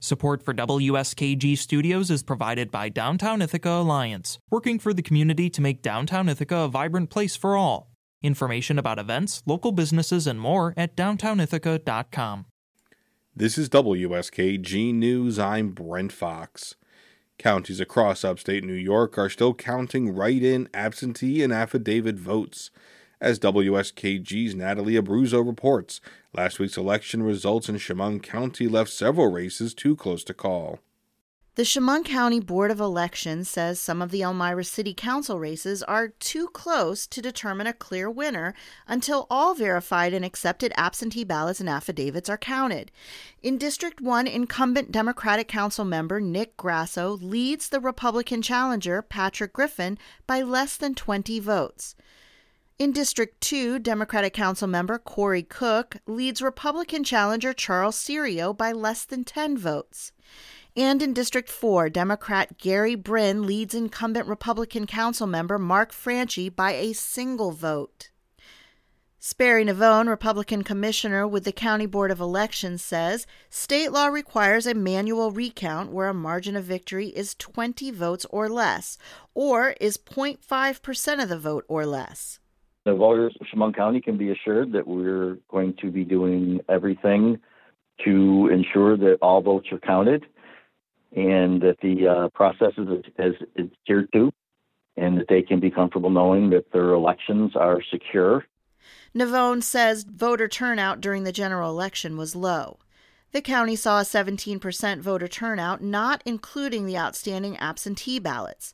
Support for WSKG Studios is provided by Downtown Ithaca Alliance, working for the community to make Downtown Ithaca a vibrant place for all. Information about events, local businesses, and more at downtownithaca.com. This is WSKG News. I'm Brent Fox. Counties across upstate New York are still counting write in, absentee, and affidavit votes. As WSKG's Natalie Abruzzo reports, last week's election results in Chemung County left several races too close to call. The Chemung County Board of Elections says some of the Elmira City Council races are too close to determine a clear winner until all verified and accepted absentee ballots and affidavits are counted. In District 1, incumbent Democratic Council member Nick Grasso leads the Republican challenger Patrick Griffin by less than 20 votes. In District 2, Democratic Council member Corey Cook leads Republican challenger Charles Serio by less than 10 votes. And in District 4, Democrat Gary Brin leads incumbent Republican Council member Mark Franchi by a single vote. Sperry Navone, Republican Commissioner with the County Board of Elections, says state law requires a manual recount where a margin of victory is 20 votes or less, or is 0.5% of the vote or less. The voters of Chemung County can be assured that we're going to be doing everything to ensure that all votes are counted and that the uh, process is, is adhered to, and that they can be comfortable knowing that their elections are secure. Navone says voter turnout during the general election was low. The county saw a 17% voter turnout, not including the outstanding absentee ballots.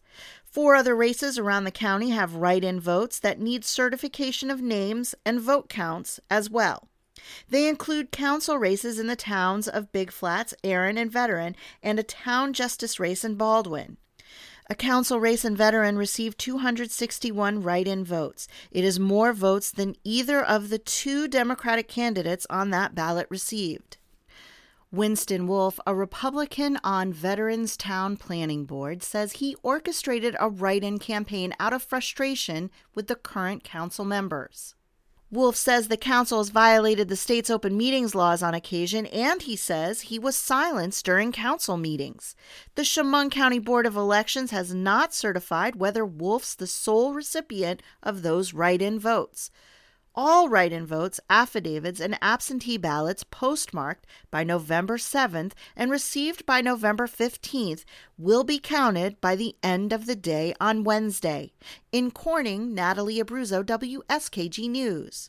Four other races around the county have write in votes that need certification of names and vote counts as well. They include council races in the towns of Big Flats, Erin, and Veteran, and a town justice race in Baldwin. A council race in Veteran received 261 write in votes. It is more votes than either of the two Democratic candidates on that ballot received. Winston Wolf, a Republican on Veterans Town Planning Board, says he orchestrated a write in campaign out of frustration with the current council members. Wolf says the council has violated the state's open meetings laws on occasion, and he says he was silenced during council meetings. The Chemung County Board of Elections has not certified whether Wolf's the sole recipient of those write in votes. All write in votes, affidavits, and absentee ballots postmarked by November 7th and received by November 15th will be counted by the end of the day on Wednesday. In Corning, Natalie Abruzzo, WSKG News.